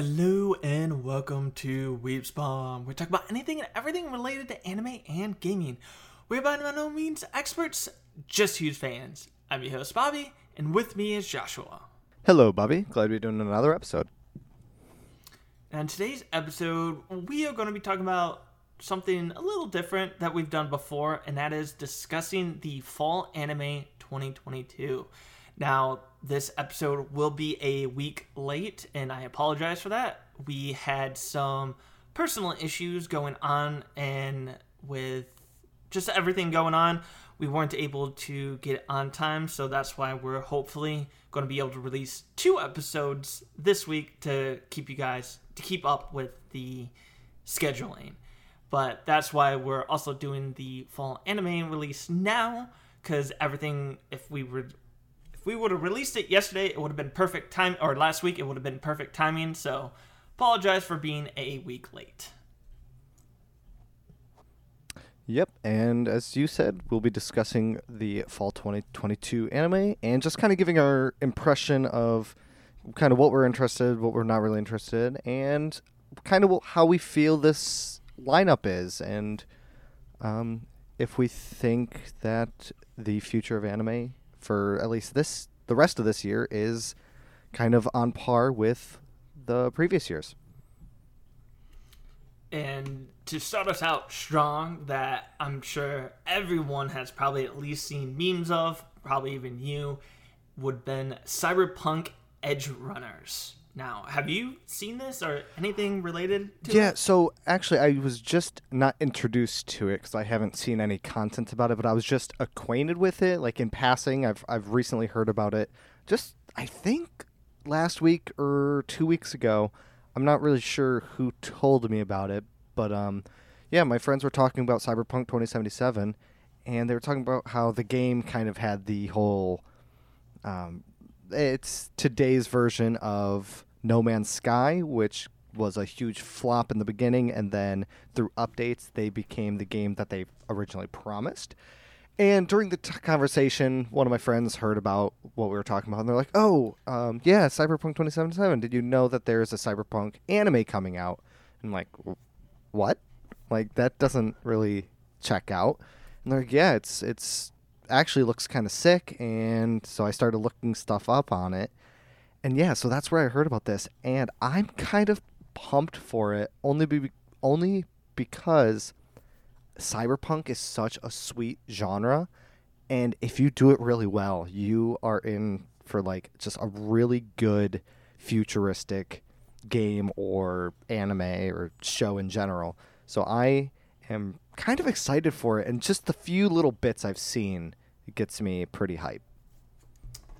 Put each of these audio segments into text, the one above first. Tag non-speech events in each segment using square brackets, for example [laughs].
Hello and welcome to Weeps Bomb. We talk about anything and everything related to anime and gaming. We're by no means experts, just huge fans. I'm your host Bobby, and with me is Joshua. Hello, Bobby. Glad we're doing another episode. And today's episode, we are going to be talking about something a little different that we've done before, and that is discussing the fall anime 2022. Now, this episode will be a week late, and I apologize for that. We had some personal issues going on, and with just everything going on, we weren't able to get on time. So that's why we're hopefully going to be able to release two episodes this week to keep you guys to keep up with the scheduling. But that's why we're also doing the fall anime release now because everything, if we were we would have released it yesterday, it would have been perfect time, or last week, it would have been perfect timing. So, apologize for being a week late. Yep, and as you said, we'll be discussing the fall 2022 anime and just kind of giving our impression of kind of what we're interested, what we're not really interested, and kind of how we feel this lineup is, and um, if we think that the future of anime for at least this the rest of this year is kind of on par with the previous years. And to start us out strong, that I'm sure everyone has probably at least seen memes of, probably even you, would been Cyberpunk Edgerunners. Now, have you seen this or anything related to Yeah, it? so actually, I was just not introduced to it because I haven't seen any content about it, but I was just acquainted with it, like in passing. I've I've recently heard about it. Just I think last week or two weeks ago. I'm not really sure who told me about it, but um, yeah, my friends were talking about Cyberpunk 2077, and they were talking about how the game kind of had the whole um, it's today's version of No Man's Sky, which was a huge flop in the beginning, and then through updates, they became the game that they originally promised. And during the t- conversation, one of my friends heard about what we were talking about, and they're like, "Oh, um, yeah, Cyberpunk 2077. Did you know that there's a Cyberpunk anime coming out?" And I'm like, "What? Like that doesn't really check out." And they're like, "Yeah, it's it's actually looks kind of sick." And so I started looking stuff up on it, and yeah, so that's where I heard about this, and I'm kind of pumped for it only be only because cyberpunk is such a sweet genre and if you do it really well you are in for like just a really good futuristic game or anime or show in general. So i am kind of excited for it and just the few little bits i've seen gets me pretty hype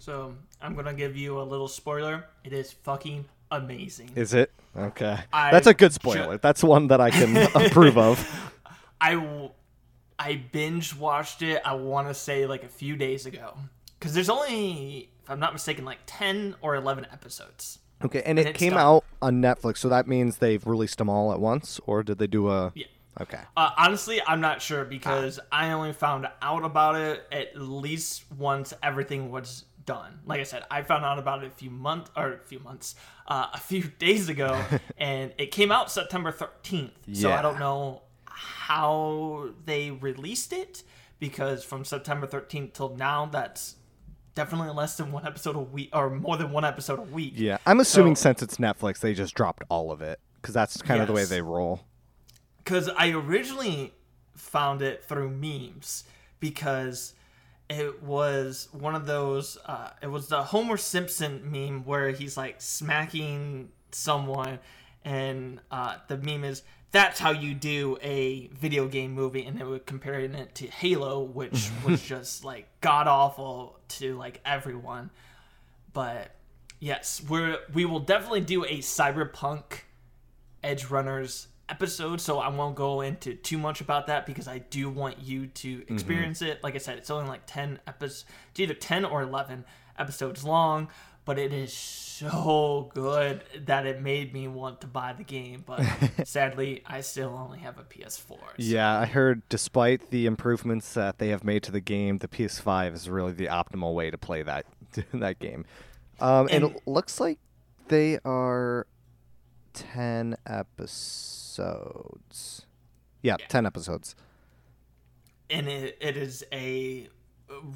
So, I'm to give you a little spoiler. It is fucking amazing. is it okay I that's a good ju- spoiler that's one that i can [laughs] approve of I, w- I binge watched it, I want to say like a few days ago. Because there's only, if I'm not mistaken, like 10 or 11 episodes. Okay, and And it came done. out on Netflix, so that means they've released them all at once, or did they do a? Yeah. Okay. Uh, honestly, I'm not sure Ah. because I only found out about it at least once everything was done. Like I said, I found out about it a few months or a few months, uh, a few [laughs] days ago, [laughs] and it came out September 13th. So I don't know how they released it because from September 13th till now, that's definitely less than one episode a week or more than one episode a week. Yeah, I'm assuming So- since it's Netflix, they just dropped all of it because that's kind of the way they roll. because I originally found it through memes because it was one of those. Uh, it was the Homer Simpson meme where he's like smacking someone, and uh, the meme is that's how you do a video game movie, and they were comparing it to Halo, which [laughs] was just like god awful to like everyone. But yes, we're we will definitely do a cyberpunk Edgerunners episode, so I won't go into too much about that because I do want you to experience it. Like I said, it's only like 10 episodes, it's either 10 or 11 episodes long, but it is so good that it made me want to buy the game. But [laughs] sadly, I still only have a PS4. so- Yeah, I heard despite the improvements that they have made to the game, the PS5 is really the optimal way to play that [laughs] that game. Um, and, And- it looks like they are ten episodes. Yeah, Yeah. ten episodes. and it, it is a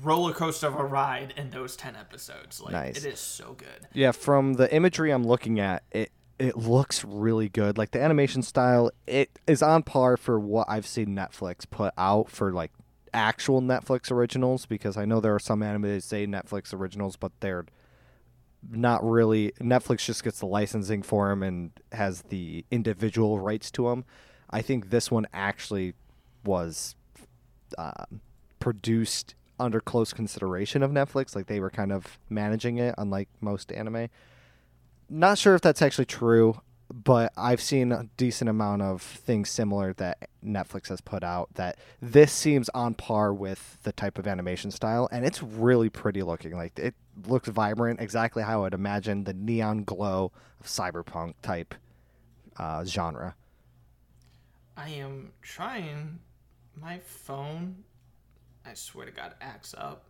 roller coaster of a ride in those 10 episodes like Nice. it is so good Yeah, from the imagery I'm looking at, it it looks really good. Like the animation style, it is on par for what I've seen Netflix put out for like actual Netflix originals because I know there are some anime that say Netflix originals, but they're not really Netflix just gets the licensing for him and has the individual rights to him. I think this one actually was um, produced under close consideration of Netflix. Like they were kind of managing it, unlike most anime. Not sure if that's actually true, but I've seen a decent amount of things similar that Netflix has put out. That this seems on par with the type of animation style, and it's really pretty looking. Like it looks vibrant, exactly how I'd imagine the neon glow of cyberpunk type uh, genre. i am trying my phone i swear to god acts up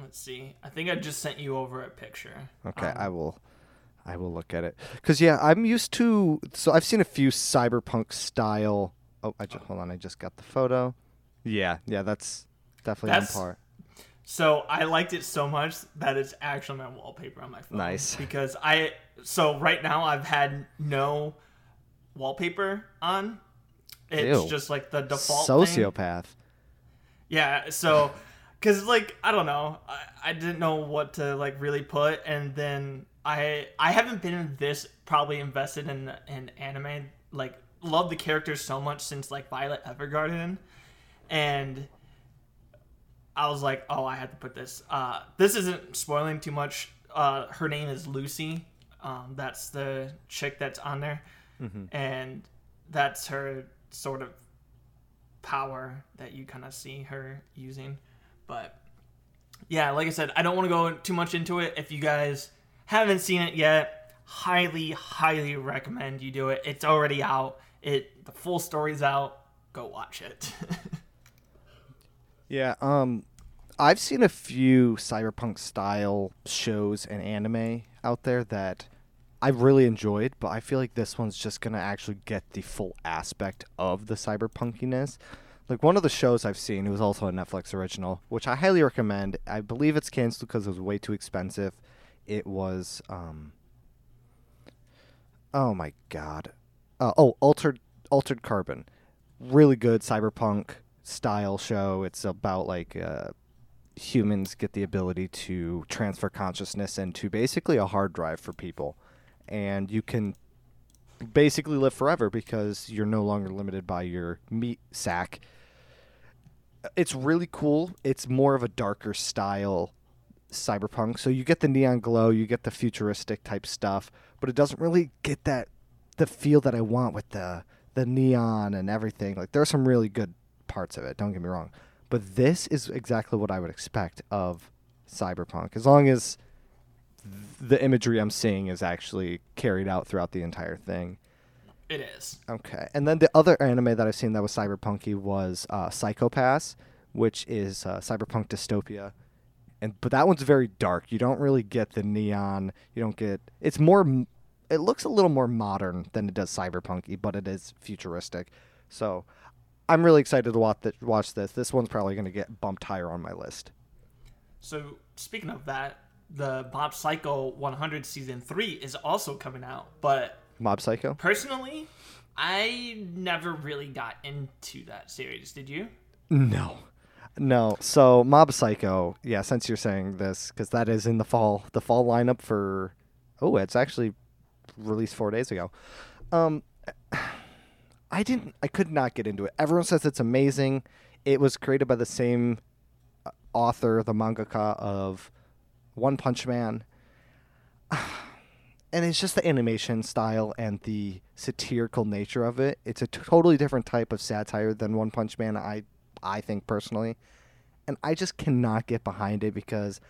let's see i think i just sent you over a picture Okay, Um, I will, I will look at it. Cause yeah, I'm used to. So I've seen a few cyberpunk style. Oh, I just hold on. I just got the photo. Yeah, yeah, that's definitely That's- on par. So I liked it so much that it's actually my wallpaper on my phone. Nice. [laughs] Because I so right now I've had no wallpaper on. It's Ew. just like the default thing. Sociopath. Yeah. So, because like I don't know, I, I didn't know what to like really put, and then I I haven't been this probably invested in in anime. Like love the characters so much since like Violet Evergarden, and I was like, oh, I had to put this. Uh, this isn't spoiling too much. Uh, her name is Lucy. Um, that's the chick that's on there, and that's her sort of power that you kind of see her using. But yeah, like I said, I don't want to go too much into it. If you guys haven't seen it yet, highly, highly recommend you do it. It's already out. It the full story's out. Go watch it. [laughs] Yeah. Um, I've seen a few cyberpunk style shows and anime out there that I've really enjoyed, but I feel like this one's just gonna actually get the full aspect of the cyberpunkiness. Like one of the shows I've seen, it was also a Netflix original, which I highly recommend. I believe it's canceled because it was way too expensive. It was um. Oh my god. Uh, oh, altered altered carbon, really good cyberpunk style show. It's about like uh, humans get the ability to transfer consciousness into basically a hard drive for people, and you can basically live forever because you're no longer limited by your meat sack. It's really cool. It's more of a darker style cyberpunk. So you get the neon glow, you get the futuristic type stuff, but it doesn't really get that the feel that I want with the the neon and everything. Like there are some really good parts of it, don't get me wrong. But this is exactly what I would expect of cyberpunk as long as the imagery I'm seeing is actually carried out throughout the entire thing. it is. Okay. And then the other anime that I've seen that was cyberpunky was uh, Psycho-Pass, which is uh, cyberpunk dystopia. And but that one's very dark. You don't really get the neon. You don't get. It's more. It looks a little more modern than it does cyberpunky, but it is futuristic. So, I'm really excited to watch watch this. This one's probably going to get bumped higher on my list. So speaking of that, the Mob Psycho 100 season three is also coming out, but Mob Psycho. personally, I never really got into that series. Did you? No. No. So Mob Psycho, yeah, since you're saying this cuz that is in the fall the fall lineup for Oh, it's actually released 4 days ago. Um [sighs] I didn't I could not get into it. Everyone says it's amazing. It was created by the same uh, author, the mangaka of One Punch Man. [sighs] and it's just the animation style and the satirical nature of it. It's a totally different type of satire than One Punch Man. I I think personally, and I just cannot get behind it because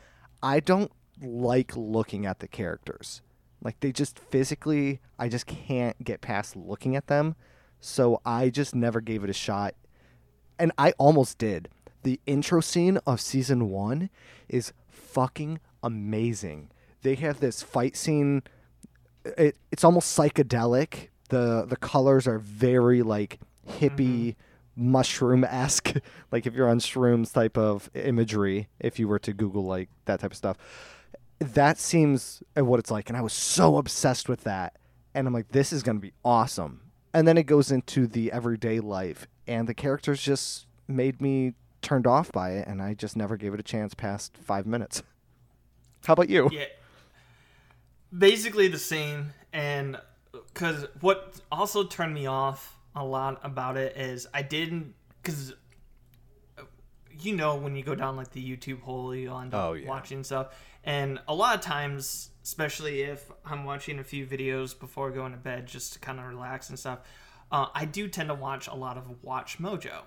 I don't like looking at the characters. Like they just physically, I just can't get past looking at them. So I just never gave it a shot, and I almost did. The intro scene of season one is fucking amazing. They have this fight scene it, it's almost psychedelic. the The colors are very like hippie, mm-hmm. Mushroom esque. [laughs] like if you're on shrooms type of imagery. If you were to Google like that type of stuff, that seems uh, what it's like. And I was so obsessed with that, and I'm like, this is gonna be awesome. And then it goes into the everyday life, and the characters just made me turned off by it, and I just never gave it a chance past five minutes. [laughs] How about you? Yeah. Basically the same. And uh, because what also turned me off a lot about it is I didn't, because you know, when you go down like the YouTube hole, you end up Oh, yeah. watching stuff. And a lot of times, especially if I'm watching a few videos before going to bed just to kind of relax and stuff, uh, I do tend to watch a lot of WatchMojo.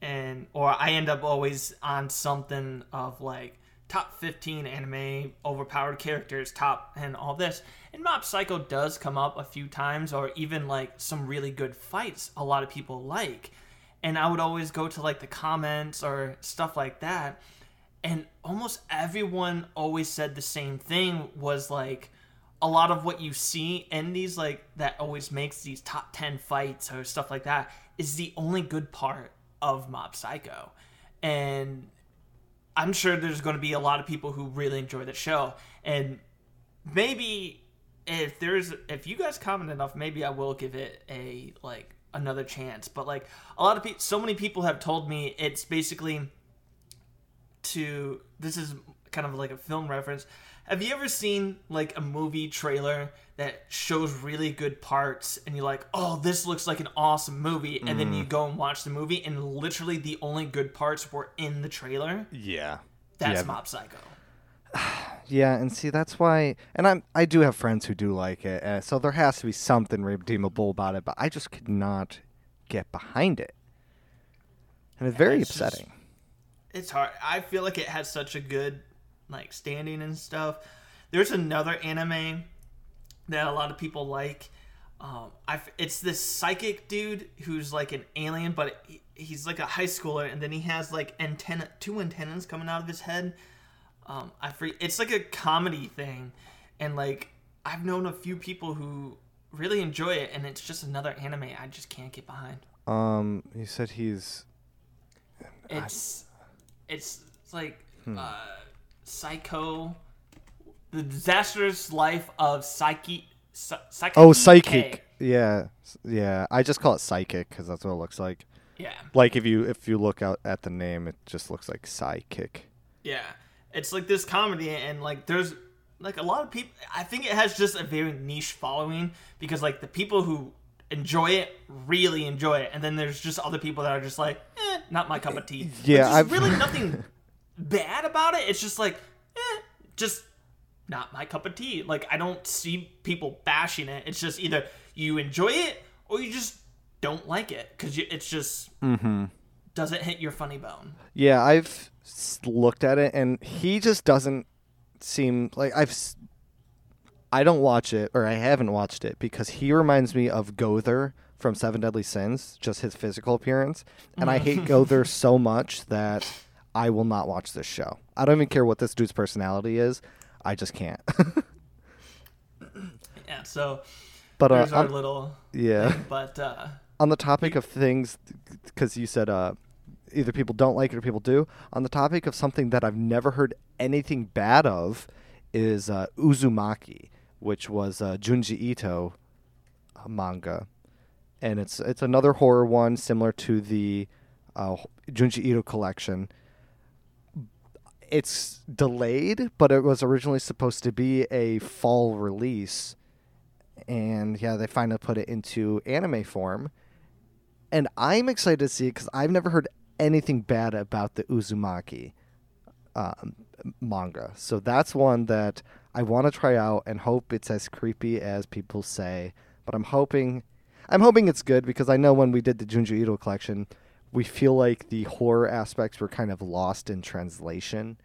And, or I end up always on something of like top 15 anime overpowered characters, top, and all this. And Mob Psycho does come up a few times, or even like some really good fights a lot of people like. And I would always go to like the comments or stuff like that and almost everyone always said the same thing was like a lot of what you see in these like that always makes these top 10 fights or stuff like that is the only good part of mob psycho and i'm sure there's going to be a lot of people who really enjoy the show and maybe if there's if you guys comment enough maybe i will give it a like another chance but like a lot of people so many people have told me it's basically to this is kind of like a film reference. Have you ever seen like a movie trailer that shows really good parts and you're like, "Oh, this looks like an awesome movie." And then you go and watch the movie and literally the only good parts were in the trailer? Yeah. That's Yeah. Mob Psycho. [sighs] Yeah, and see that's why, and I'm I do have friends who do like it, uh, so there has to be something redeemable about it. But I just could not get behind it, and it's very it's just- upsetting. It's hard. I feel like it has such a good like standing and stuff. There's another anime that a lot of people like. Um, I it's this psychic dude who's like an alien, but he, he's like a high schooler, and then he has like antenna, two antennas coming out of his head. Um, I free. It's like a comedy thing, and like I've known a few people who really enjoy it, and it's just another anime I just can't get behind. Um, you said he's It's it's, it's like Hmm. uh, Psycho, the disastrous life of Psyche. Psy- Psyche oh K. psychic. Yeah, yeah. I just call it psychic because that's what it looks like. Yeah, Like if you if you look out at the name, it just looks like psychic. yeah. It's like this comedy, and like there's like a lot of people. I think it has just a very niche following because like the people who enjoy it really enjoy it, and then there's just other people that are just like, eh, not my cup of tea. Yeah, I've- really nothing bad about it. It's just like, eh, just not my cup of tea. Like I don't see people bashing it. It's just either you enjoy it or you just don't like it because it's just mm-hmm. doesn't hit your funny bone. Yeah, I've looked at it, and he just doesn't seem like I've. I don't watch it, or I haven't watched it, because he reminds me of Gowther from Seven Deadly Sins, just his physical appearance, and I hate [laughs] Gowther so much that I will not watch this show. I don't even care what this dude's personality is. I just can't. [laughs] Yeah. So but uh, our on- little. yeah. thing, but uh, on the topic of things because you said uh, either people don't like it or people do on the topic of something that i've never heard anything bad of is uh, uzumaki which was uh, junji ito manga and it's it's another horror one similar to the uh, junji ito collection it's delayed but it was originally supposed to be a fall release and yeah, they finally put it into anime form. And I'm excited to see it because I've never heard anything bad about the Uzumaki um, manga. So that's one that I want to try out and hope it's as creepy as people say. But I'm hoping, I'm hoping it's good because I know when we did the Junji Ito collection, we feel like the horror aspects were kind of lost in translation.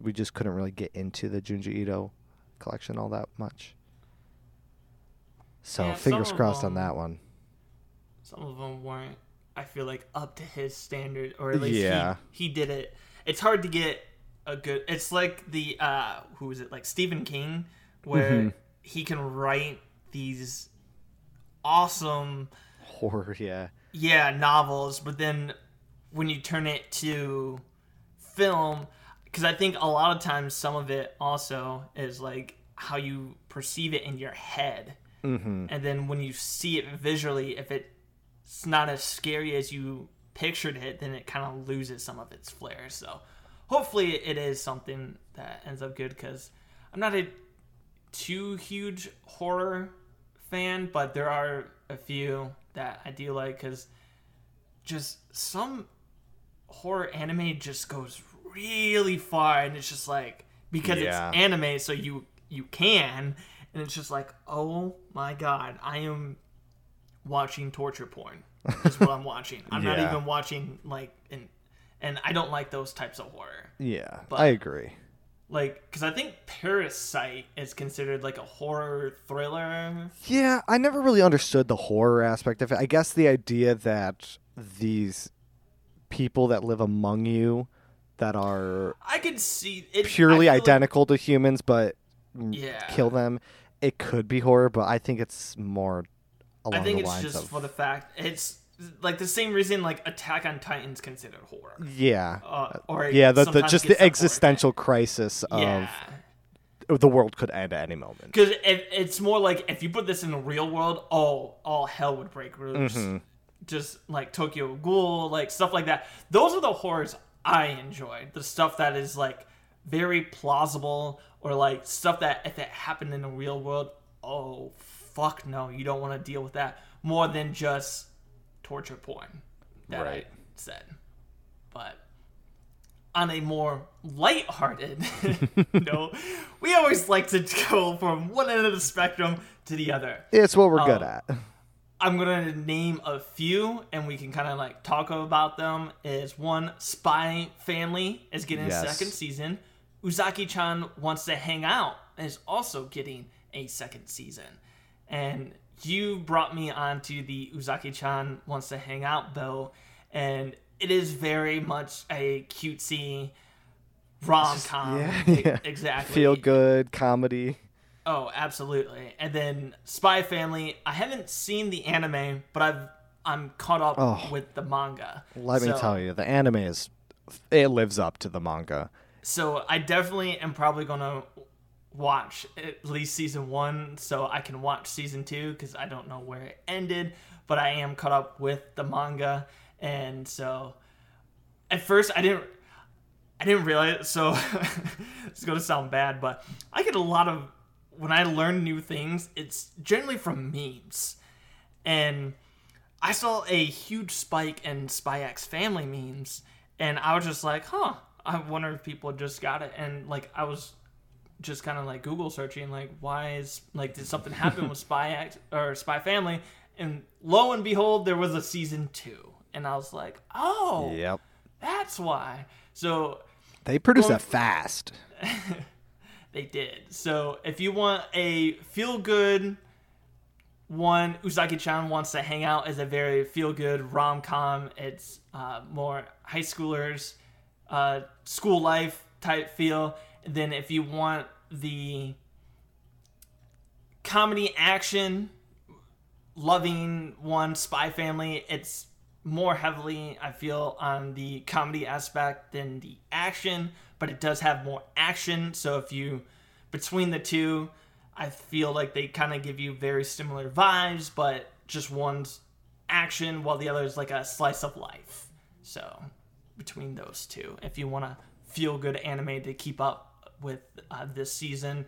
We just couldn't really get into the Junji Ito collection all that much. So Yeah, fingers crossed on that one. some of them weren't. I feel like up to his standard, or at least Yeah. he, he did it. It's hard to get a good. It's like the uh, who is it? Like Stephen King, where Mhm. he can write these awesome Horror, yeah. Yeah novels but then when you turn it to film because i think a lot of times some of it also is like how you perceive it in your head Mm-hmm. and then when you see it visually if it's not as scary as you pictured it then it kind of loses some of its flair so hopefully it is something that ends up good because i'm not a too huge horror fan but there are a few that i do like because just some horror anime just goes really far and it's just like because Yeah. it's anime so you you can and it's just like oh my god i am watching torture porn is what i'm [laughs] watching i'm not even watching like and and i don't like those types of horror Yeah, But- I agree. Like because i think parasyte is considered like a horror thriller Yeah, I never really understood the horror aspect of it. I guess the idea that these people that live among you that are i could see it purely I feel like- identical to humans but Yeah. kill them, it could be horror, but I think it's more along I think the it's lines just of for the fact it's like the same reason like Attack on Titan's considered horror. yeah. Uh, or yeah, the, the just the existential crisis of Yeah, the world could end at any moment. because it, it's more like if you put this in the real world, oh, all hell would break loose. Mm-hmm. Just like Tokyo Ghoul, like stuff like that. Those are the horrors I enjoy. The stuff that is like very plausible, or like stuff that if it happened in the real world, oh fuck no, you don't want to deal with that. More than just torture porn. That Right. I said, but on a more light-hearted [laughs] [laughs] note, we always like to go from one end of the spectrum to the other. It's what we're good Oh. at. I'm gonna name a few, and we can kind of like talk about them. Is one Spy Family is getting Yes. a second season. Uzaki-chan wants to hang out is also getting a second season, and you brought me onto the Uzaki-chan wants to hang out though, and it is very much a cutesy rom com. yeah, yeah. exactly. Feel good comedy. Oh, absolutely. And then Spy Family. I haven't seen the anime, but I've I'm caught up Oh. with the manga. Let me tell you, the anime is it lives up to the manga. So I definitely am probably gonna watch at least season one, so I can watch season two because I don't know where it ended, but I am caught up with the manga, and so at first I didn't. I didn't realize. So [laughs] it's gonna sound bad, but I get a lot of when I learn new things. It's generally from memes, and I saw a huge spike in Spy X Family memes, and I was just like, huh. I wonder if people just got it, and like I was just kind of like Google searching, like why is like did something happen with [laughs] Spy Act or Spy Family, and lo and behold, there was a season two, and I was like, oh, Yep. that's why. So They produce Well- that fast. [laughs] they did. So if you want a feel good one, Uzaki chan wants to hang out as a very feel good rom com. It's uh, more high schoolers, uh, school life type feel. Then if you want the comedy action loving one spy family. It's more heavily i feel on the comedy aspect than the action but it does have more action. So if you between the two i feel like they kind of give you very similar vibes but just one's action while the other is like a slice of life. So between those two if you want to feel good anime to keep up with uh, this season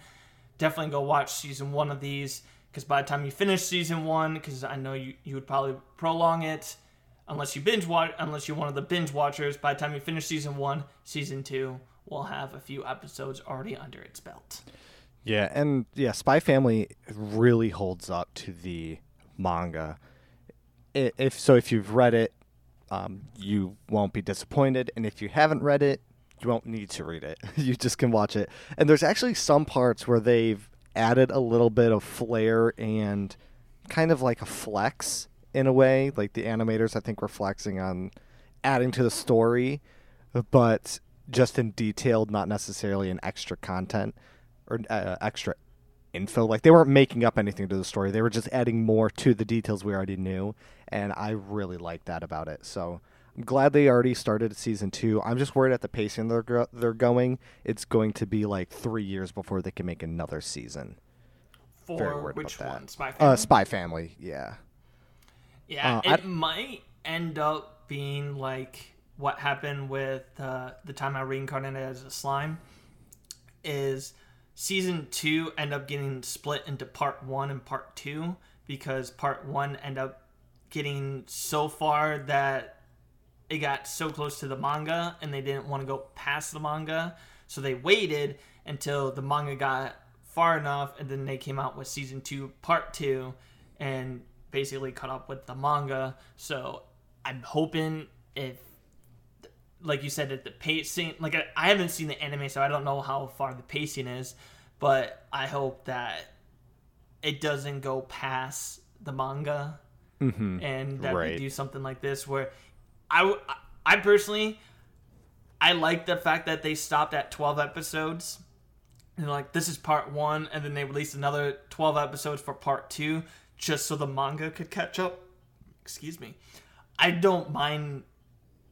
definitely go watch season one of these because by the time you finish season one because i know you, you would probably prolong it unless you binge watch unless you're one of the binge watchers by the time you finish season one season two will have a few episodes already under its belt Yeah, and yeah, Spy Family really holds up to the manga. If so, if you've read it, um, you won't be disappointed, and if you haven't read it, you won't need to read it. [laughs] you just can watch it. And there's actually some parts where they've added a little bit of flair and kind of like a flex in a way. Like the animators, I think, were flexing on adding to the story, but just in detailed, not necessarily in extra content or uh, extra info. Like they weren't making up anything to the story. They were just adding more to the details we already knew, and I really like that about it. So I'm glad they already started season two. I'm just worried at the pacing they're go- they're going. It's going to be like three years before they can make another season. Very For worried which about that. one? Spy Family. Uh, Spy Family, yeah. Yeah, Uh, it I- might end up being like what happened with uh, the time I reincarnated as a slime. Is season two end up getting split into part one and part two because part one end up getting so far that it got so close to the manga and they didn't want to go past the manga, so they waited until the manga got far enough and then they came out with season two, part two, and basically caught up with the manga. So I'm hoping if, like you said, that the pacing, like I, I haven't seen the anime, so I don't know how far the pacing is, but I hope that it doesn't go past the manga Mm-hmm. and that Right. they do something like this where I, I personally I like the fact that they stopped at 12 episodes. And like this is part 1 and then they released another 12 episodes for part 2 just so the manga could catch up. Excuse me. I don't mind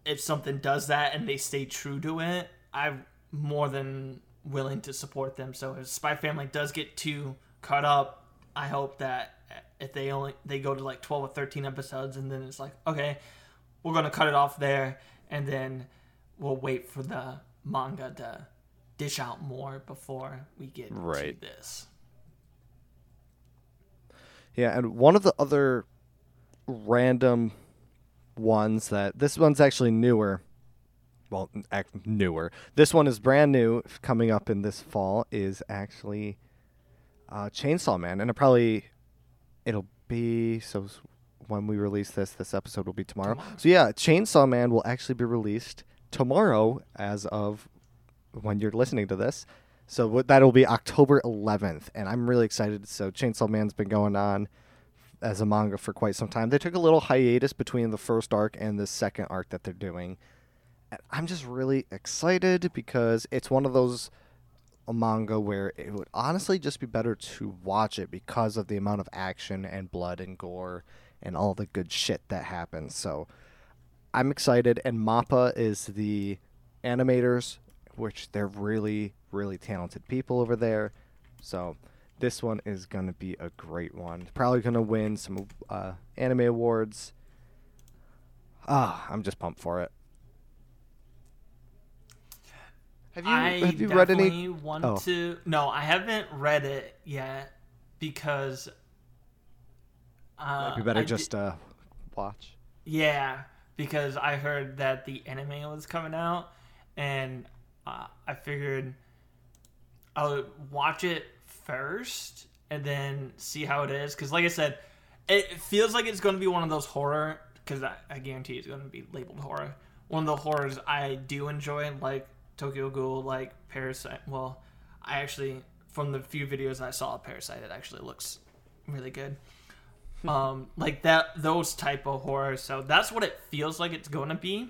if something does that and they stay true to it. I'm more than willing to support them. So if Spy Family does get too caught up I hope that if they only they go to like 12 or 13 episodes and then it's like okay we're gonna cut it off there and then we'll wait for the manga to dish out more before we get Right. to this Yeah, and one of the other random ones that this one's actually newer. Well, ac- newer. This one is brand new, coming up in this fall. Is actually uh, Chainsaw Man, and it probably it'll be so. When we release this, this episode will be tomorrow. Tomorrow. So yeah, Chainsaw Man will actually be released tomorrow, as of when you're listening to this. So that'll be October 11th, and I'm really excited. So Chainsaw Man's been going on as a manga for quite some time. They took a little hiatus between the first arc and the second arc that they're doing. And I'm just really excited because it's one of those a manga where it would honestly just be better to watch it because of the amount of action and blood and gore and all the good shit that happens. So I'm excited and Mappa is the animators which they're really really talented people over there. So this one is going to be a great one. Probably going to win some uh, anime awards. Ah, I'm just pumped for it. Have you I have you read definitely any? want Oh. to no I haven't read it yet because uh, Might be better I just uh, watch. Yeah, because I heard that the anime was coming out, and uh, I figured I would watch it first and then see how it is. Because, like I said, it feels like it's going to be one of those horror. Because I, I guarantee it's going to be labeled horror. One of the horrors I do enjoy, like Tokyo Ghoul, like Parasyte. Well, I actually, from the few videos I saw of Parasyte, it actually looks really good [laughs] um like that those type of horror so that's what it feels like it's going to be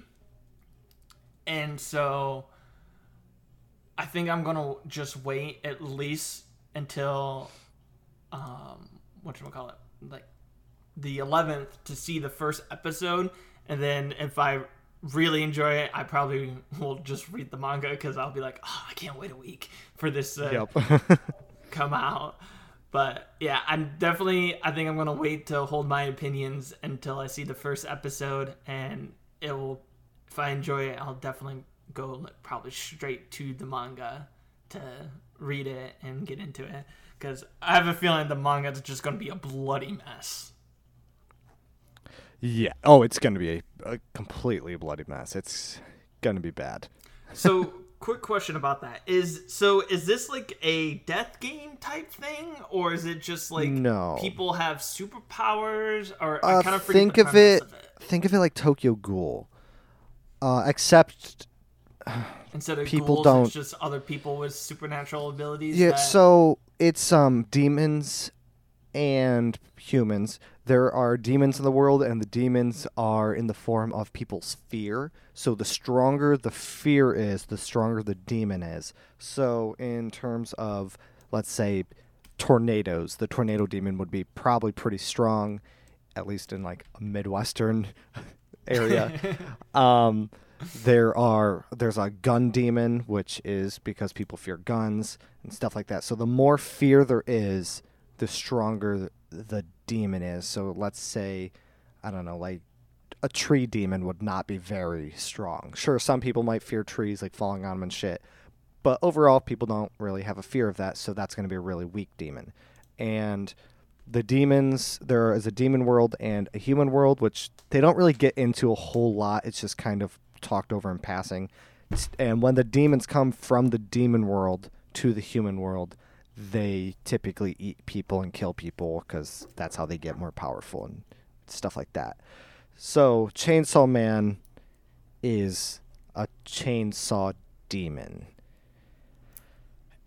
and so i think i'm going to just wait at least until um what you call it like the 11th to see the first episode and then if i really enjoy it i probably [laughs] will just read the manga because i'll be like oh i can't wait a week for this uh, Yep. [laughs] come out. But yeah, I'm definitely. I think I'm gonna wait to hold my opinions until I see the first episode, and it will. If I enjoy it, I'll definitely go like, probably straight to the manga to read it and get into it. Because I have a feeling the manga is just gonna be a bloody mess. yeah. Oh, it's gonna be a, a completely bloody mess. It's gonna be bad. So, [laughs] quick question about that is: so is this like a death game type thing, or is it just like No. people have superpowers? Or Uh, I kind of think of it, of it. Think of it like Tokyo Ghoul. Uh, except Instead of people ghouls, don't- it's just other people with supernatural abilities. yeah. that- So it's um demons and humans. There are demons in the world, and the demons are in the form of people's fear. So the stronger the fear is, the stronger the demon is. So in terms of, let's say, tornadoes. The tornado demon would be probably pretty strong, at least in like a midwestern [laughs] area. [laughs] um, there are there's a gun demon, which is because people fear guns and stuff like that. So the more fear there is, the stronger the demon is. So let's say, I don't know, like a tree demon would not be very strong. Sure, some people might fear trees, like falling on them and shit, but overall, people don't really have a fear of that. So that's going to be a really weak demon. And the demons, there is a demon world and a human world, which they don't really get into a whole lot. It's just kind of talked over in passing. And when the demons come from the demon world to the human world, they typically eat people and kill people because that's how they get more powerful and stuff like that. So, Chainsaw Man is a chainsaw demon.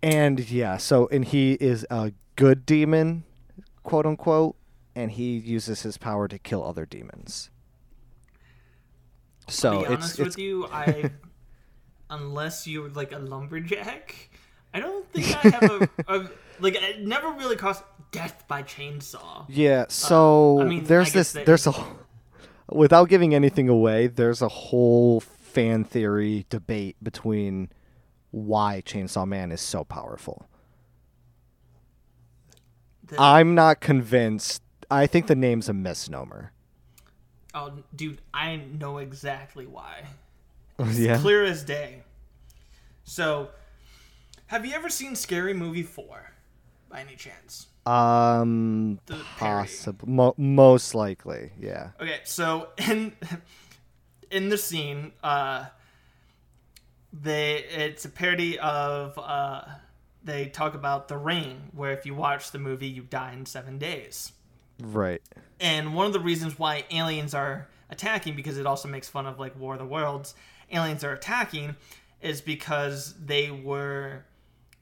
And yeah, so and he is a good demon, quote unquote, and he uses his power to kill other demons. So to be honest it's, with you, I [laughs] unless you're like a lumberjack, I don't think I have a, a like it never really crossed death by chainsaw. Yeah, so uh, I mean, there's this there's a without giving anything away, there's a whole fan theory debate between why Chainsaw Man is so powerful. The, I'm not convinced. I think the name's a misnomer. Oh, dude, I know exactly why. [laughs] It's yeah. clear as day. So, have you ever seen Scary Movie 4 by any chance? Um, possible, mo- most likely, yeah. Okay, so [laughs] in in the scene, uh, they it's a parody of uh, they talk about the ring, where if you watch the movie, you die in seven days. Right. And one of the reasons why aliens are attacking, because it also makes fun of like War of the Worlds, aliens are attacking, is because they were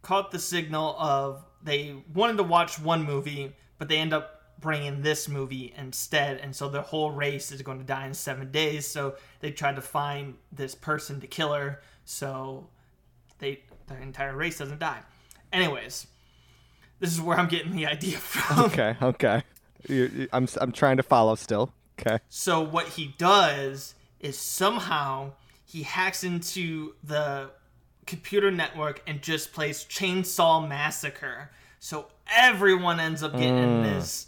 caught the signal of they wanted to watch one movie, but they end up bringing this movie instead, and so their whole race is going to die in seven days. So they tried to find this person to kill her, so they the entire race doesn't die. Anyways, this is where I'm getting the idea [laughs] from. Okay, okay. You, you, I'm I'm trying to follow still. Okay. So what he does is somehow he hacks into the computer network and just plays Chainsaw Massacre. So everyone ends up getting mm. this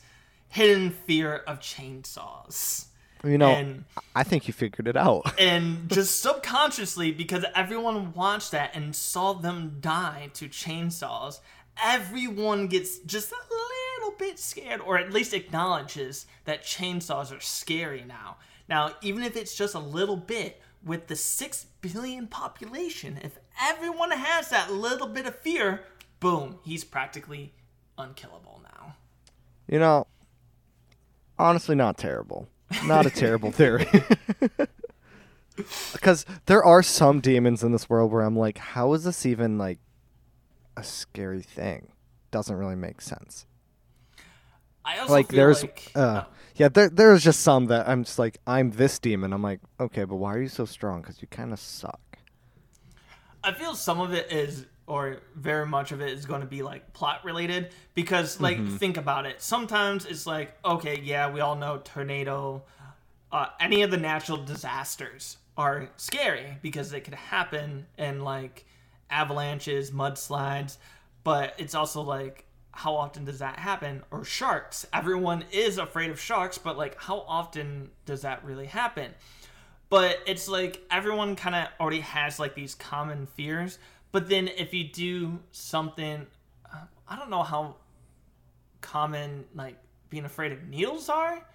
hidden fear of chainsaws. You know, and, I think you figured it out. [laughs] and just subconsciously, because everyone watched that and saw them die to chainsaws, everyone gets just a little bit scared, or at least acknowledges that chainsaws are scary now. Now, even if it's just a little bit, with the 6 billion population, if everyone has that little bit of fear, boom, he's practically unkillable now. You know, honestly, not terrible. Not a terrible [laughs] theory. [laughs] Because there are some demons in this world where I'm like, how is this even like a scary thing? Doesn't really make sense. I also like there's like, uh, oh. Yeah there there's just some that I'm just like I'm this demon. I'm like okay, but why are you so strong? Because you kind of suck. I feel some of it is or very much of it is going to be like plot related because like mm-hmm. think about it sometimes it's like okay yeah we all know tornado uh, any of the natural disasters are scary because they could happen in like avalanches mudslides but it's also like how often does that happen or sharks everyone is afraid of sharks but like how often does that really happen but it's like everyone kind of already has like these common fears but then if you do something, I don't know how common like being afraid of needles are.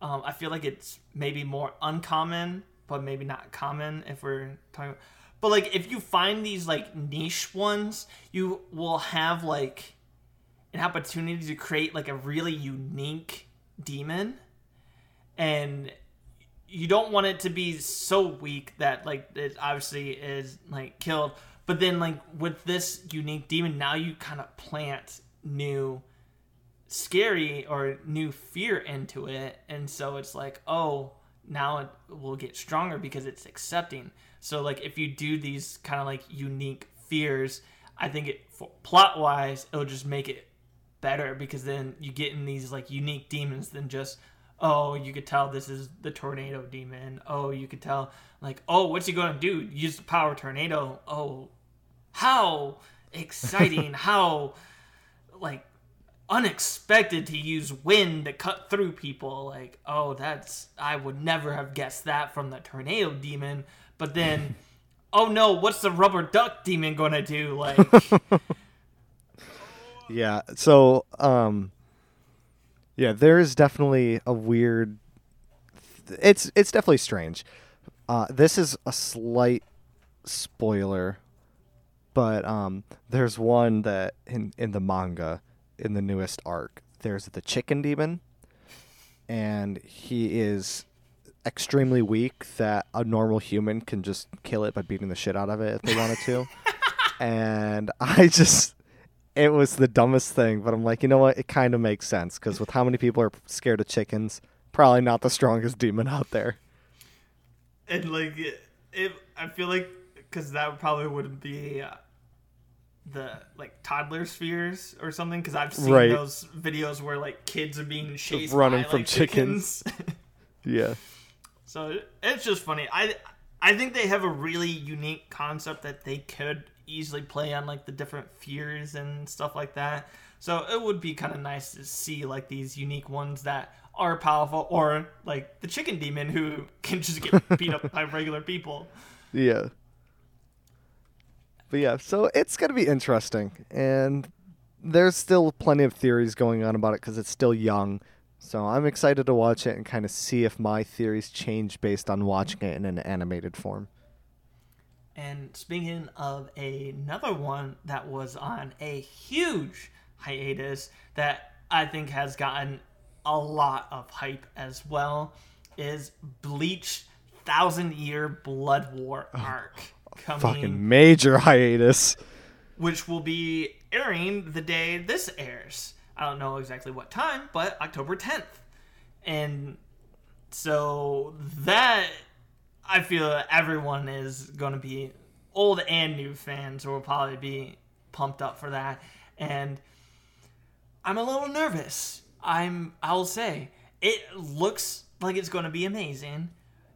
Um, I feel like it's maybe more uncommon, but maybe not common if we're talking. But like if you find these like niche ones, you will have like an opportunity to create like a really unique demon, and you don't want it to be so weak that like it obviously is like killed. But then, like with this unique demon, now you kind of plant new scary or new fear into it, and so it's like, oh, now it will get stronger because it's accepting. So, like if you do these kind of like unique fears, I think it plot wise, it'll just make it better because then you get in these like unique demons than just oh you could tell this is the tornado demon. Oh you could tell like oh what's he gonna do? Use the power tornado. Oh how exciting. [laughs] How like unexpected to use wind to cut through people. Like oh that's i would never have guessed that from the tornado demon. But then [laughs] oh no what's the rubber duck demon gonna do? Like [laughs] Yeah. So, um, yeah, there is definitely a weird. It's it's definitely strange. Uh, this is a slight spoiler, but um, there's one that in in the manga in the newest arc. There's the chicken demon, and he is extremely weak that a normal human can just kill it by beating the shit out of it if they wanted to. [laughs] and I just it was the dumbest thing, but I'm like, you know what? It kind of makes sense because with how many people are scared of chickens, probably not the strongest demon out there. and like it, it i feel like because that probably wouldn't be uh, the like toddler's fears or something because i've seen Right. those videos where like kids are being chased Running by, from like, chickens. [laughs] Yeah. so it's just funny i i think they have a really unique concept that they could easily play on like the different fears and stuff like that so it would be kind of nice to see like these unique ones that are powerful or like the chicken demon who [laughs] can just get beat up by regular people Yeah. But yeah, so it's going to be interesting. And there's still plenty of theories going on about it because it's still young. So I'm excited to watch it and kind of see if my theories change based on watching it in an animated form. And speaking of another one that was on a huge hiatus that I think has gotten a lot of hype as well is Bleach Thousand Year Blood War oh, arc coming, Fucking major hiatus. which will be airing the day this airs. I don't know exactly what time, but October 10th. And so that I feel everyone is going to be old and new fans will probably be pumped up for that. And I'm a little nervous. I'm I'll say it looks like it's going to be amazing.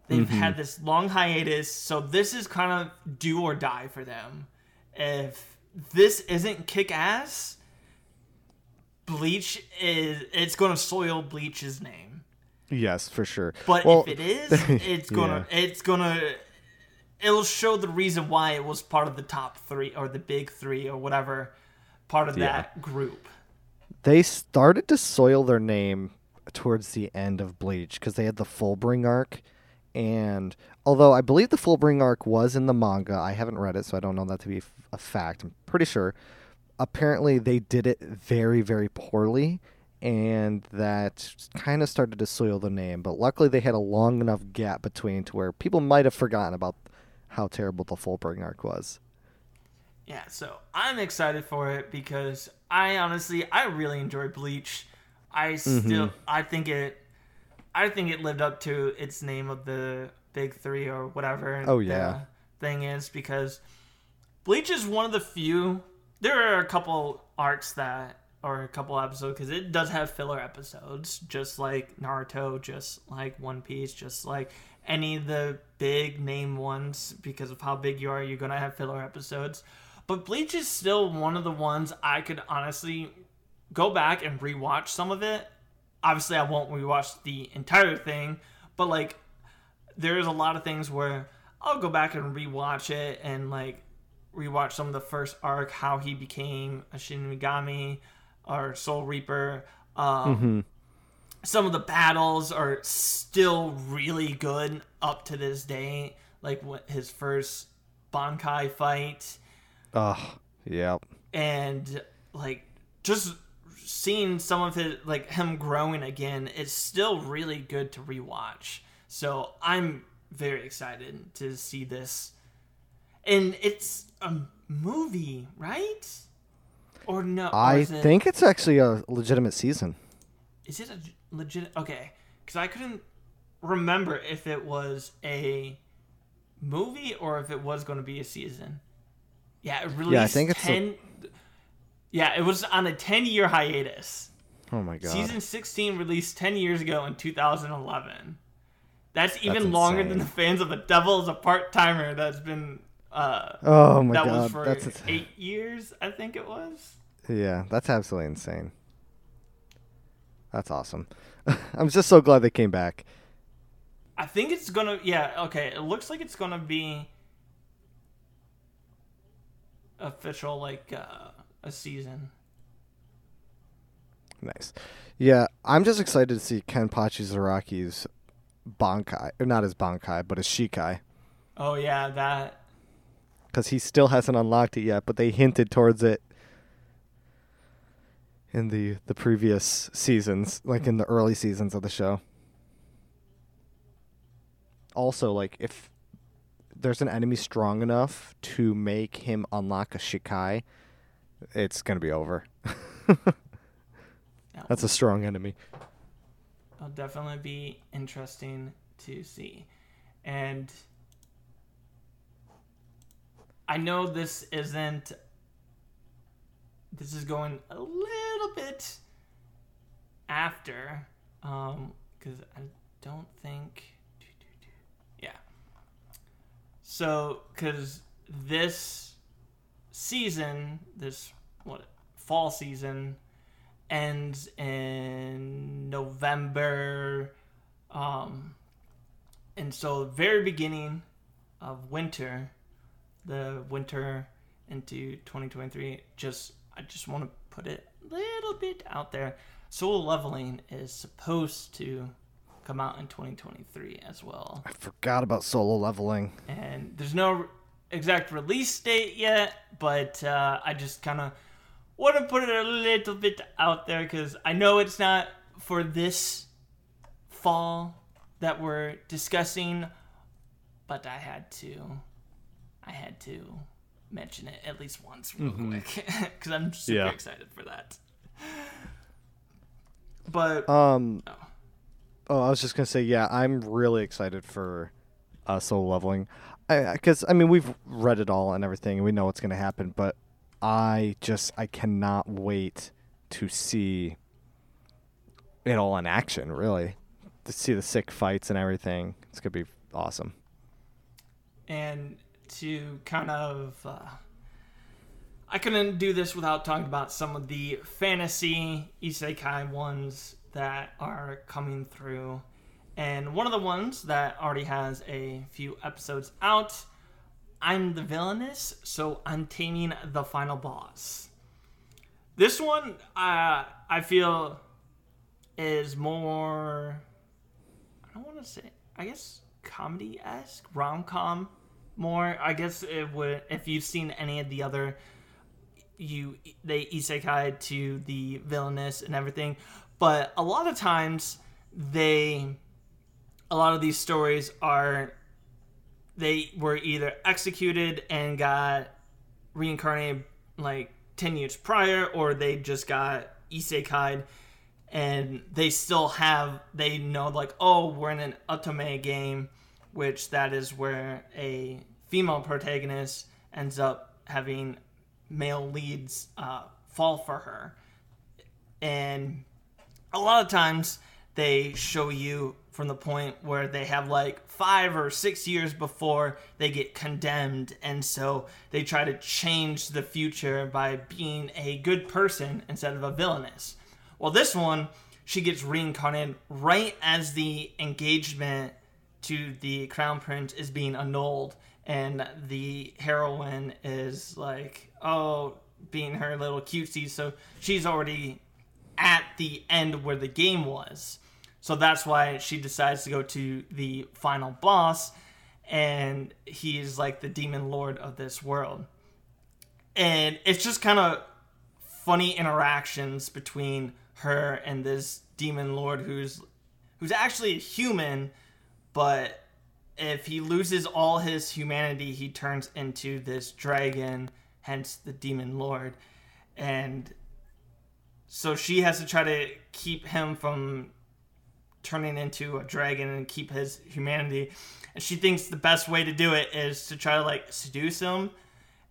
They've had mm-hmm. this long hiatus, so this is kind of do or die for them. If this isn't kick ass, Bleach is it's going to soil Bleach's name. Yes, for sure. But well, if it is, [laughs] it's gonna it's gonna it'll show the reason why it was part of the top three or the big three or whatever part of Yeah. that group. they started to soil their name towards the end of Bleach because they had the Fullbring arc, and although I believe the Fullbring arc was in the manga, I haven't read it, so I don't know that to be a fact. I'm pretty sure. Apparently, they did it very, very poorly, and that kind of started to soil the name. But luckily, they had a long enough gap between to where people might have forgotten about how terrible the Fullbring arc was. Yeah, so I'm excited for it because I honestly I really enjoy Bleach. I Mm-hmm. still I think it I think it lived up to its name of the big three or whatever. Oh, yeah. thing is because Bleach is one of the few. There are a couple arcs that or a couple episodes because it does have filler episodes, just like Naruto, just like One Piece, just like any of the big name ones. Because of how big you are, you're gonna have filler episodes. But Bleach is still one of the ones I could honestly go back and rewatch some of it. Obviously, I won't rewatch the entire thing, but like, there's a lot of things where I'll go back and rewatch it and like rewatch some of the first arc, how he became a Shinigami or Soul Reaper. Um, Some of the battles are still really good up to this day, like what his first Bankai fight Ugh, yep. and like just seeing some of his like him growing again it's still really good to rewatch so i'm very excited to see this and it's a movie right or no I think it's actually a legitimate season. is it a legit okay because i couldn't remember if it was a movie or if it was going to be a season yeah it released Yeah, I think it's a- 10 Yeah, it was on a 10 year hiatus. Oh my god. Season 16 released 10 years ago in 2011. That's even That's longer than the fans of The Devil is a part timer that's been. Uh, oh my that god. was for that's eight years, I think it was. yeah, that's absolutely insane. That's awesome. [laughs] I'm just so glad they came back. I think it's gonna. Yeah, okay. It looks like it's gonna be official, like uh, a season. Nice. Yeah, I'm just excited to see Kenpachi Zaraki's Bankai, or not his Bankai, but his Shikai, Oh yeah, that. Because he still hasn't unlocked it yet. But they hinted towards it in the the previous seasons, like in the early seasons of the show. Also, like if there's an enemy strong enough to make him unlock a Shikai, it's gonna be over. [laughs] That's a strong enemy. It'll definitely be interesting to see. And I know this isn't this is going a little bit after um cuz I don't think yeah. So cuz this season, this what fall season ends in November. Um, and so, very beginning of winter, the winter into 2023, just I just want to put it a little bit out there. Solo leveling is supposed to come out in 2023 as well. I forgot about solo leveling. And there's no exact release date yet, but uh, I just kind of want to put it a little bit out there because I know it's not for this fall that we're discussing, but I had to, I had to mention it at least once real quick [laughs] because I'm super Yeah. excited for that. But Um. Oh. Oh, I was just gonna say, yeah, I'm really excited for uh, solo leveling, because I, mean we've read it all and everything, and we know what's gonna happen. But I just I cannot wait to see it all in action. Really, to see the sick fights and everything. It's gonna be awesome. and to kind of uh, I couldn't do this without talking about some of the fantasy isekai ones that are coming through. And one of the ones that already has a few episodes out, I'm the villainess, so I'm taming the final boss. This one, uh, I feel, is more. I don't want to say. I guess comedy esque, rom com, more. I guess it would. If you've seen any of the other, you they isekai to the villainous and everything, but a lot of times they, a lot of these stories are, they were either executed and got reincarnated like 10 years prior or they just got isekai'd and they still have they know like oh we're in an otome game which that is where a female protagonist ends up having male leads uh, fall for her. And a lot of times they show you from the point where they have like five or six years before they get condemned. And so they try to change the future by being a good person instead of a villainous. Well this one she gets reincarnated right as the engagement to the crown prince is being annulled and the heroine is like oh being her little cutesy so she's already at the end where the game was. So that's why she decides to go to the final boss, and he's like the demon lord of this world. And it's just kind of funny interactions between her and this demon lord who's who's actually a human, but if he loses all his humanity, he turns into this dragon, hence the demon lord. And so she has to try to keep him from turning into a dragon and keep his humanity. And she thinks the best way to do it is to try to like seduce him.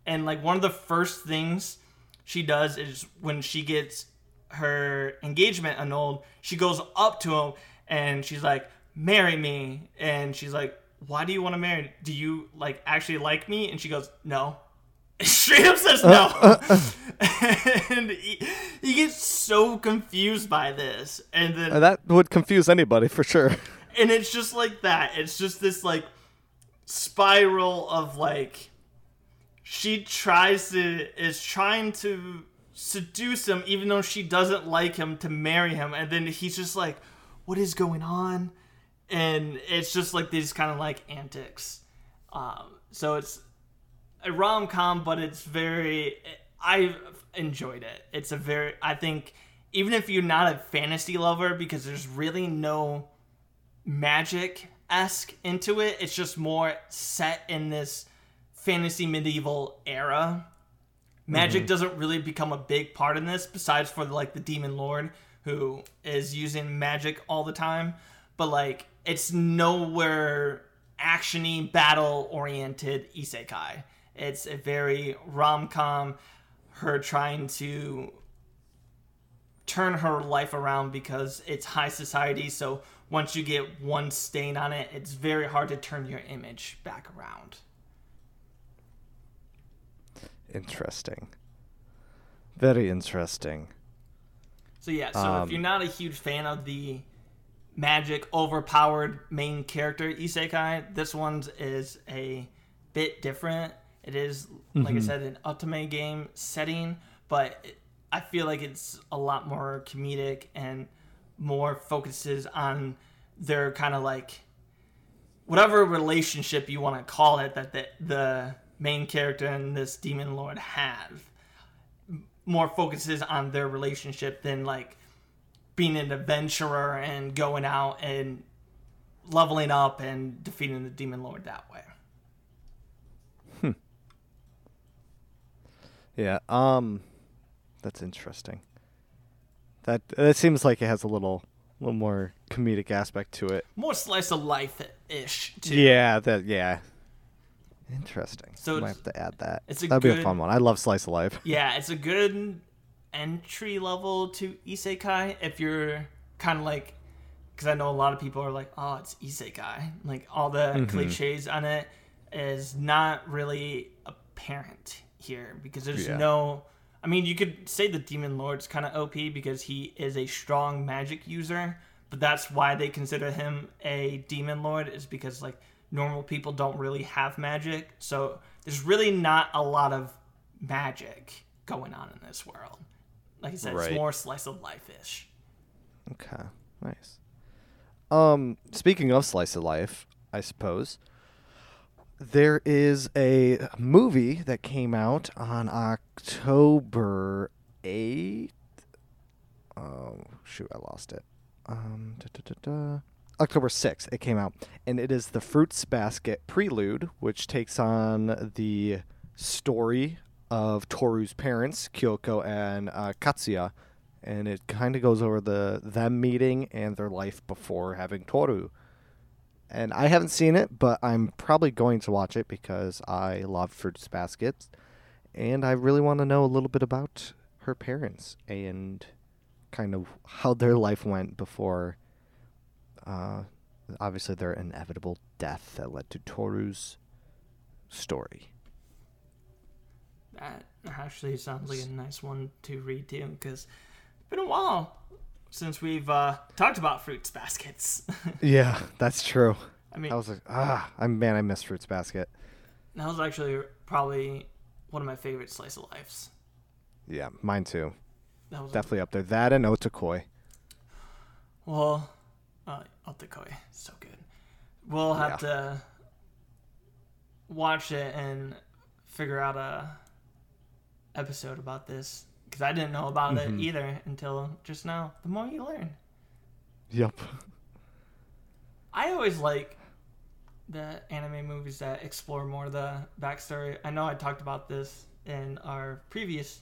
And like one of the first things she does is when she gets her engagement annulled, she goes up to him and she's like, "Marry me," and she's like, "Why do you want to marry? Do you like actually like me?" And she goes, "No." [laughs] Straight up says no, [laughs] and he, he gets so confused by this, and then Uh, that would confuse anybody for sure. [laughs] and it's just like that it's just this like spiral of like she tries to is trying to seduce him even though she doesn't like him to marry him and then he's just like what is going on and it's just like these kind of like antics um, so it's a rom-com but it's very i enjoyed it it's a very i think even if you're not a fantasy lover because there's really no magic esque into it. It's just more set in this fantasy medieval era. Magic doesn't really become a big part in this, besides for like the demon lord who is using magic all the time. But like, it's nowhere actiony, battle oriented isekai. It's a very rom com. Her trying to turn her life around because it's high society. So once you get one stain on it, it's very hard to turn your image back around. Interesting. Very interesting. So yeah, so Um, if you're not a huge fan of the magic overpowered main character isekai, this one is a bit different. It is like I mm-hmm. said an otome game setting, but it, I feel like it's a lot more comedic and more focuses on their kind of like whatever relationship you want to call it that the, the main character and this demon lord have. More focuses on their relationship than like being an adventurer and going out and leveling up and defeating the demon lord that way. Hmm. Yeah. Um, that's interesting. That that seems like it has a little, little more comedic aspect to it. More slice of life ish too. Yeah. That yeah. Interesting. So might have to add that. it's a That'd be a fun one. I love slice of life. Yeah, it's a good entry level to isekai if you're kind of like because I know a lot of people are like, oh, it's isekai. Like all the mm-hmm. cliches on it is not really apparent here because there's Yeah. no. I mean, you could say the demon lord's kind of OP because he is a strong magic user, but that's why they consider him a demon lord is because like normal people don't really have magic, so there's really not a lot of magic going on in this world. Like I said, Right. it's more slice of life ish. Okay. Nice. Um, speaking of slice of life, I suppose there is a movie that came out on October eighth. Oh shoot, I lost it. Um, da, da, da, da. October sixth, it came out, and it is the Fruits Basket Prelude, which takes on the story of Toru's parents, Kyoko and uh, Katsuya, and it kind of goes over the them meeting and their life before having Toru. And I haven't seen it, but I'm probably going to watch it because I love Fruits Baskets, and I really want to know a little bit about her parents and kind of how their life went before, uh, obviously their inevitable death that led to Toru's story. That actually sounds like a nice one to read too, because it's been a while since we've uh, talked about fruits baskets. [laughs] Yeah, that's true. I mean, I was like, ah, I'm man, I miss Fruits Basket. that was actually probably one of my favorite slice of lives. Yeah, mine too. That was Definitely up there. That and Otakoi. well, uh, Otakoi, so good. We'll have Yeah. to watch it and figure out a episode about this because I didn't know about Mhm. it either until just now. The more you learn. Yep. [laughs] I always like the anime movies that explore more the backstory. I know I talked about this in our previous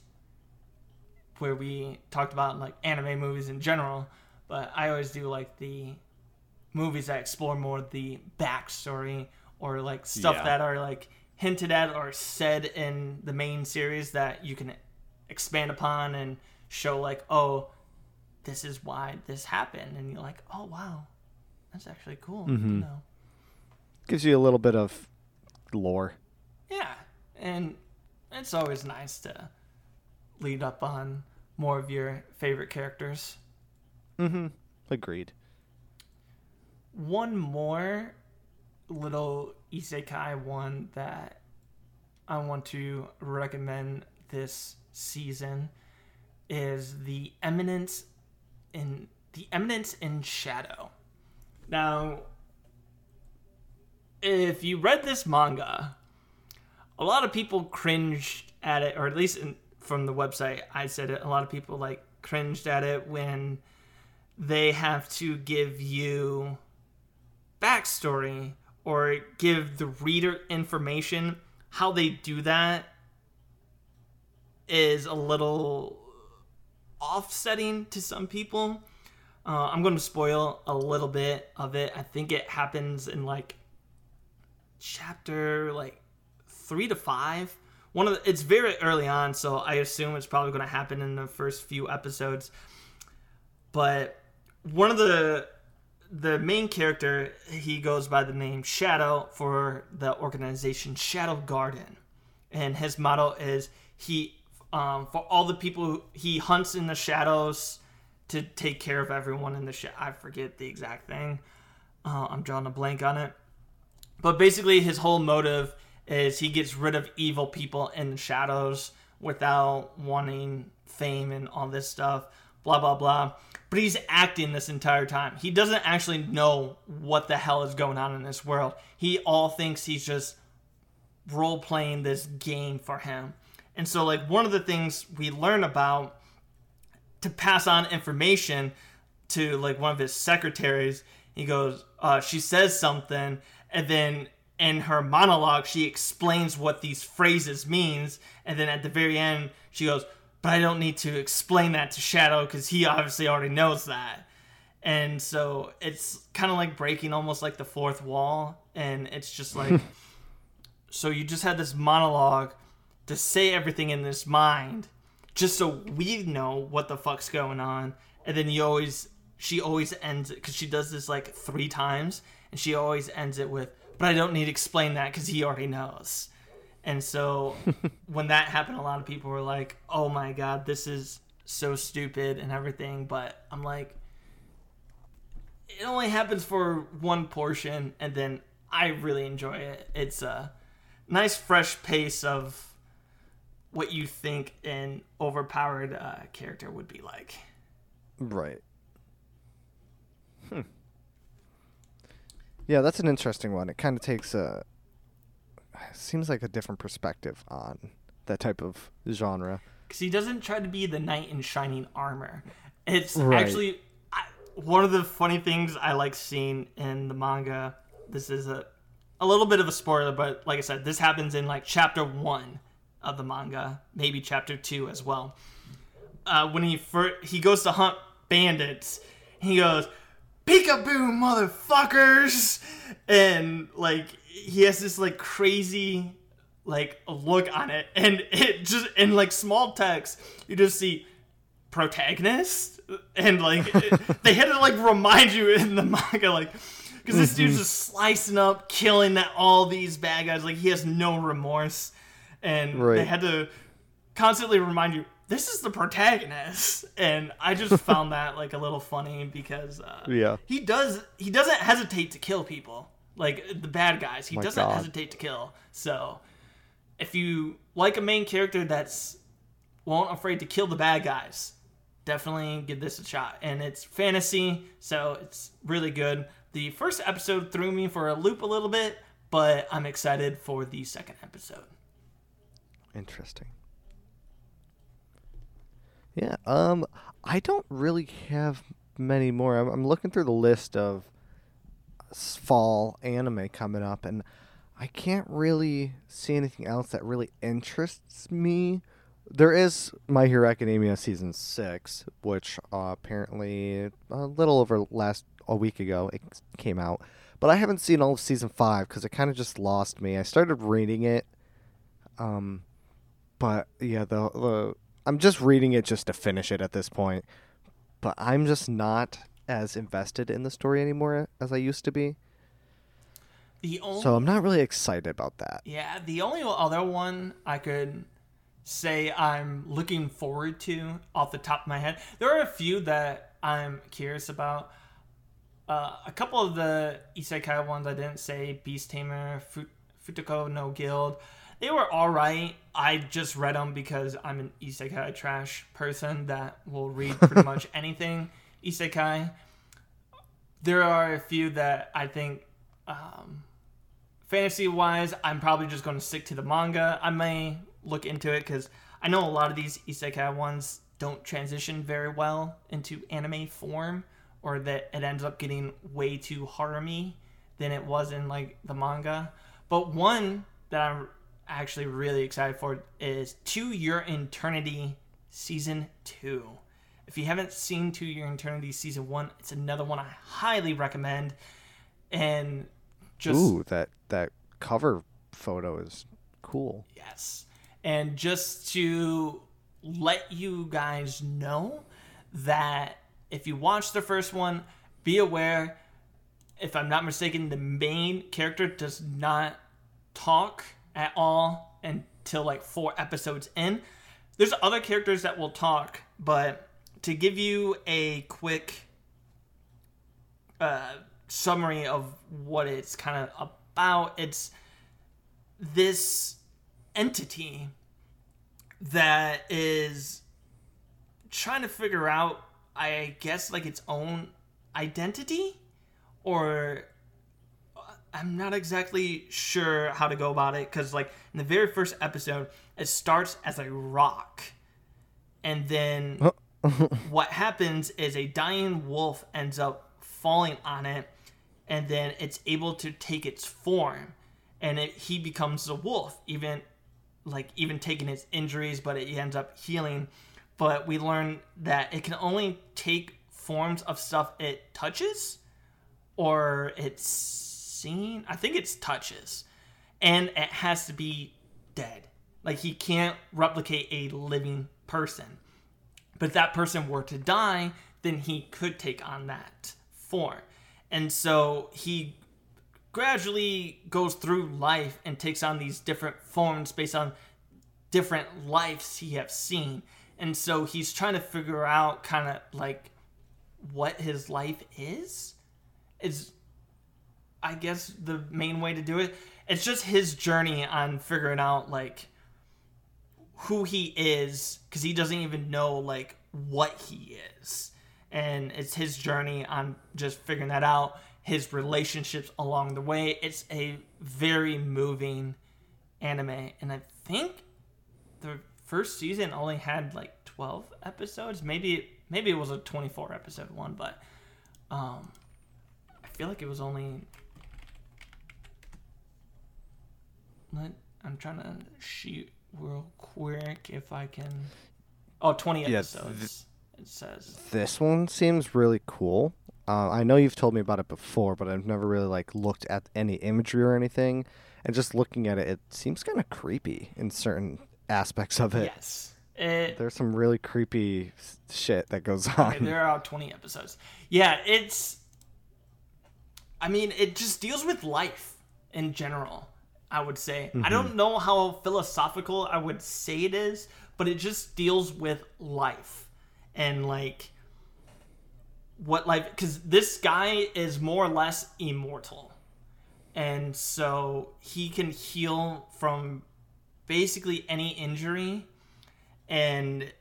where we talked about like anime movies in general, but I always do like the movies that explore more the backstory or like stuff Yeah. that are like hinted at or said in the main series that you can expand upon and show like, oh, this is why this happened, and you're like, oh wow, that's actually cool. You Mhm. know? Gives you a little bit of lore. Yeah, and it's always nice to lead up on more of your favorite characters. Mm-hmm. Agreed. One more little isekai one that I want to recommend this season is the Eminence in the Eminence in Shadow. Now, if you read this manga, a lot of people cringed at it, or at least in, from the website I said it. A lot of people like cringed at it when they have to give you backstory or give the reader information. How they do that is a little offsetting to some people. Uh, I'm going to spoil a little bit of it. I think it happens in like chapter like three to five. One of the, it's very early on, so I assume it's probably going to happen in the first few episodes. But one of the the main character he goes by the name Shadow for the organization Shadow Garden, and his motto is he um, for all the people he hunts in the shadows to take care of everyone in the sh- I forget the exact thing. Uh, I'm drawing a blank on it. But basically, his whole motive is he gets rid of evil people in the shadows without wanting fame and all this stuff. Blah blah blah. But he's acting this entire time. He doesn't actually know what the hell is going on in this world. He all thinks he's just role playing this game for him. And so, like, one of the things we learn about to pass on information to like one of his secretaries, he goes, uh, she says something, and then in her monologue, she explains what these phrases means, and then at the very end, she goes, "But I don't need to explain that to Shadow because he obviously already knows that." And so it's kind of like breaking almost like the fourth wall, and it's just [laughs] like, so you just had this monologue to say everything in this mind just so we know what the fuck's going on and then you always she always ends it because she does this like three times and she always ends it with but i don't need to explain that because he already knows and so [laughs] when that happened a lot of people were like oh my god this is so stupid and everything but i'm like it only happens for one portion and then i really enjoy it it's a nice fresh pace of what you think an overpowered uh, character would be like. Right. Hmm. Yeah, that's an interesting one. It kind of takes a seems like a different perspective on that type of genre. Because he doesn't try to be the knight in shining armor. It's Right. actually I, one of the funny things I like seeing in the manga. This is a a little bit of a spoiler, but like I said, this happens in like chapter one of the manga, maybe chapter two as well. Uh, when he fir- he goes to hunt bandits, he goes, "Peekaboo, motherfuckers!" and like he has this like crazy like look on it, and it just in like small text, you just see protagonist, and like it- [laughs] they had to like remind you in the manga, like because this dude's just slicing up, killing that all these bad guys, like he has no remorse, and they had to constantly remind you. This is the protagonist, and I just [laughs] found that like a little funny because uh, Yeah. he does he doesn't hesitate to kill people like the bad guys. He My doesn't God. hesitate to kill. So if you like a main character that's won't afraid to kill the bad guys, definitely give this a shot. And it's fantasy, so it's really good. The first episode threw me for a loop a little bit, but I'm excited for the second episode. Interesting. Yeah, um I don't really have many more. I'm, I'm looking through the list of fall anime coming up and I can't really see anything else that really interests me. There is My Hero Academia season 6, which uh, apparently a little over last a week ago it came out. But I haven't seen all of season 5 cuz it kind of just lost me. I started reading it um but yeah, the the I'm just reading it just to finish it at this point. But I'm just not as invested in the story anymore as I used to be. The only So I'm not really excited about that. Yeah, the only other one I could say I'm looking forward to off the top of my head, there are a few that I'm curious about. Uh, a couple of the isekai ones I didn't say, Beast Tamer, Fut- Futoku no Guild, they were alright. I just read them because I'm an isekai trash person that will read pretty [laughs] much anything isekai. There are a few that I think um, fantasy wise, I'm probably just going to stick to the manga. I may look into it because I know a lot of these isekai ones don't transition very well into anime form, or that it ends up getting way too harem than it was in like the manga. But one that I'm actually really excited for is To Your Eternity Season 2. If you haven't seen To Your Eternity Season 1, it's another one I highly recommend. And just Ooh, that that cover photo is cool. Yes. And just to let you guys know that if you watch the first one, be aware, if I'm not mistaken, the main character does not talk at all until like four episodes in. There's other characters that will talk, but to give you a quick uh, summary of what it's kind of about, it's this entity that is trying to figure out, I guess, like its own identity, or uh, I'm not exactly sure how to go about it because, like, in the very first episode, it starts as a rock, and then what happens is a dying wolf ends up falling on it, and then it's able to take its form and it, he becomes a wolf even like even taking his injuries but it ends up healing. But we learn that it can only take forms of stuff it touches or it's seen i think it's touches and it has to be dead. Like he can't replicate a living person but if that person were to die then he could take on that form. And so he gradually goes through life and takes on these different forms based on different lives he have seen. And so he's trying to figure out kind of like what his life is is i guess the main way to do it. It's just his journey on figuring out like who he is because he doesn't even know like what he is. And it's his journey on just figuring that out his relationships along the way. It's a very moving anime and i think the first season only had like 12 episodes. Maybe maybe it was a 24 episode one but um i feel like it was only i'm trying to shoot real quick if i can oh 20 Yeah, episodes it says This one seems really cool. Uh, I know you've told me about it before, but I've never really like looked at any imagery or anything. And just looking at it, it seems kind of creepy in certain aspects of it. yes it, There's some really creepy shit that goes on. Okay, there are 20 episodes. Yeah, it's. I mean, it just deals with life in general, I would say. I mm-hmm. don't know how philosophical I would say it is, but it just deals with life and, like, what life. Because this guy is more or less immortal. And so he can heal from basically any injury. And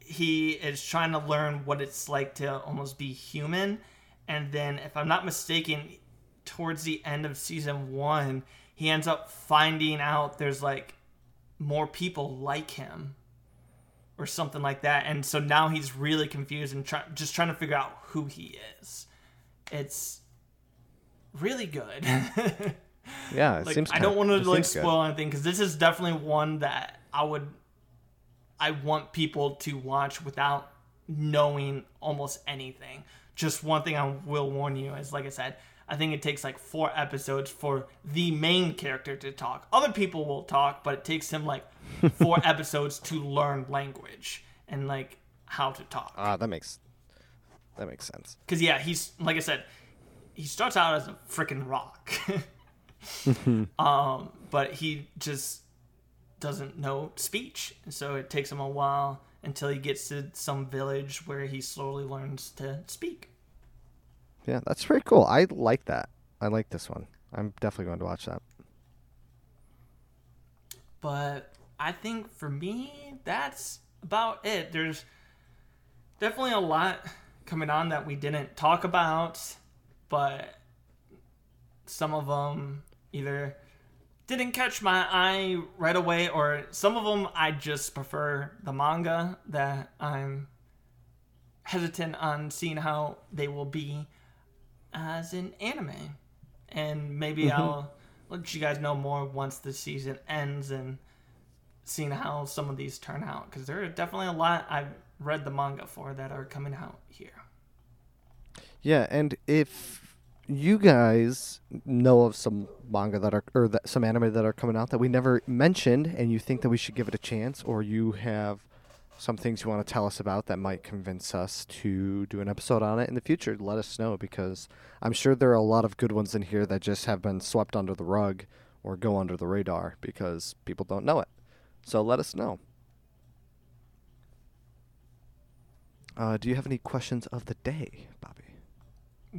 he is trying to learn what it's like to almost be human. And then, if I'm not mistaken, towards the end of season one, he ends up finding out there's like more people like him or something like that. And so now he's really confused and try- just trying to figure out who he is. It's really good. [laughs] yeah, it like, seems. I don't want to like seems good. spoil anything because this is definitely one that I would, I want people to watch without knowing almost anything, just one thing I will warn you is, like I said, I think it takes like four episodes for the main character to talk. Other people will talk, but it takes him like four [laughs] episodes to learn language and like how to talk. Ah, that makes that makes sense. Because yeah, he's like I said, he starts out as a freaking rock, [laughs] [laughs] um, but he just doesn't know speech, so it takes him a while until he gets to some village where he slowly learns to speak. Yeah, that's pretty cool. I like that. I like this one. I'm definitely going to watch that. But I think for me, that's about it. There's definitely a lot coming on that we didn't talk about, but some of them either didn't catch my eye right away, or some of them I just prefer the manga that I'm hesitant on seeing how they will be as an anime. And maybe Mm-hmm. I'll let you guys know more once the season ends and seeing how some of these turn out. Because there are definitely a lot I've read the manga for that are coming out here. Yeah, and if you guys know of some manga that are or that, some anime that are coming out that we never mentioned and you think that we should give it a chance or you have some things you want to tell us about that might convince us to do an episode on it in the future, let us know because I'm sure there are a lot of good ones in here that just have been swept under the rug or go under the radar because people don't know it. So let us know. Uh, do you have any questions of the day, Bobby?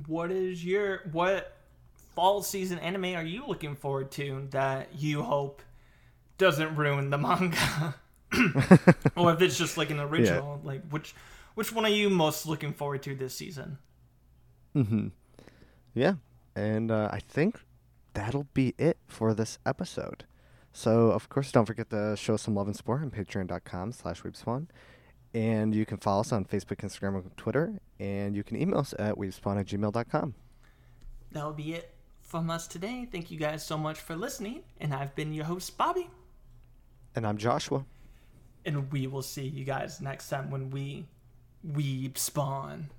What is your what fall season anime are you looking forward to that you hope doesn't ruin the manga? [laughs] [clears throat] or if it's just like an original, like which which one are you most looking forward to this season? Mm-hmm. Yeah, and uh, I think that'll be it for this episode. So, of course, don't forget to show some love and support on patreon.com slash weebspawn. And you can follow us on Facebook, Instagram, and Twitter. And you can email us at weebspawn at gmail.com. That'll be it from us today. Thank you guys so much for listening. And I've been your host, Bobby. And I'm Joshua. And we will see you guys next time when we weeb spawn.